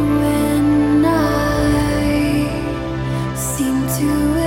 When I seem to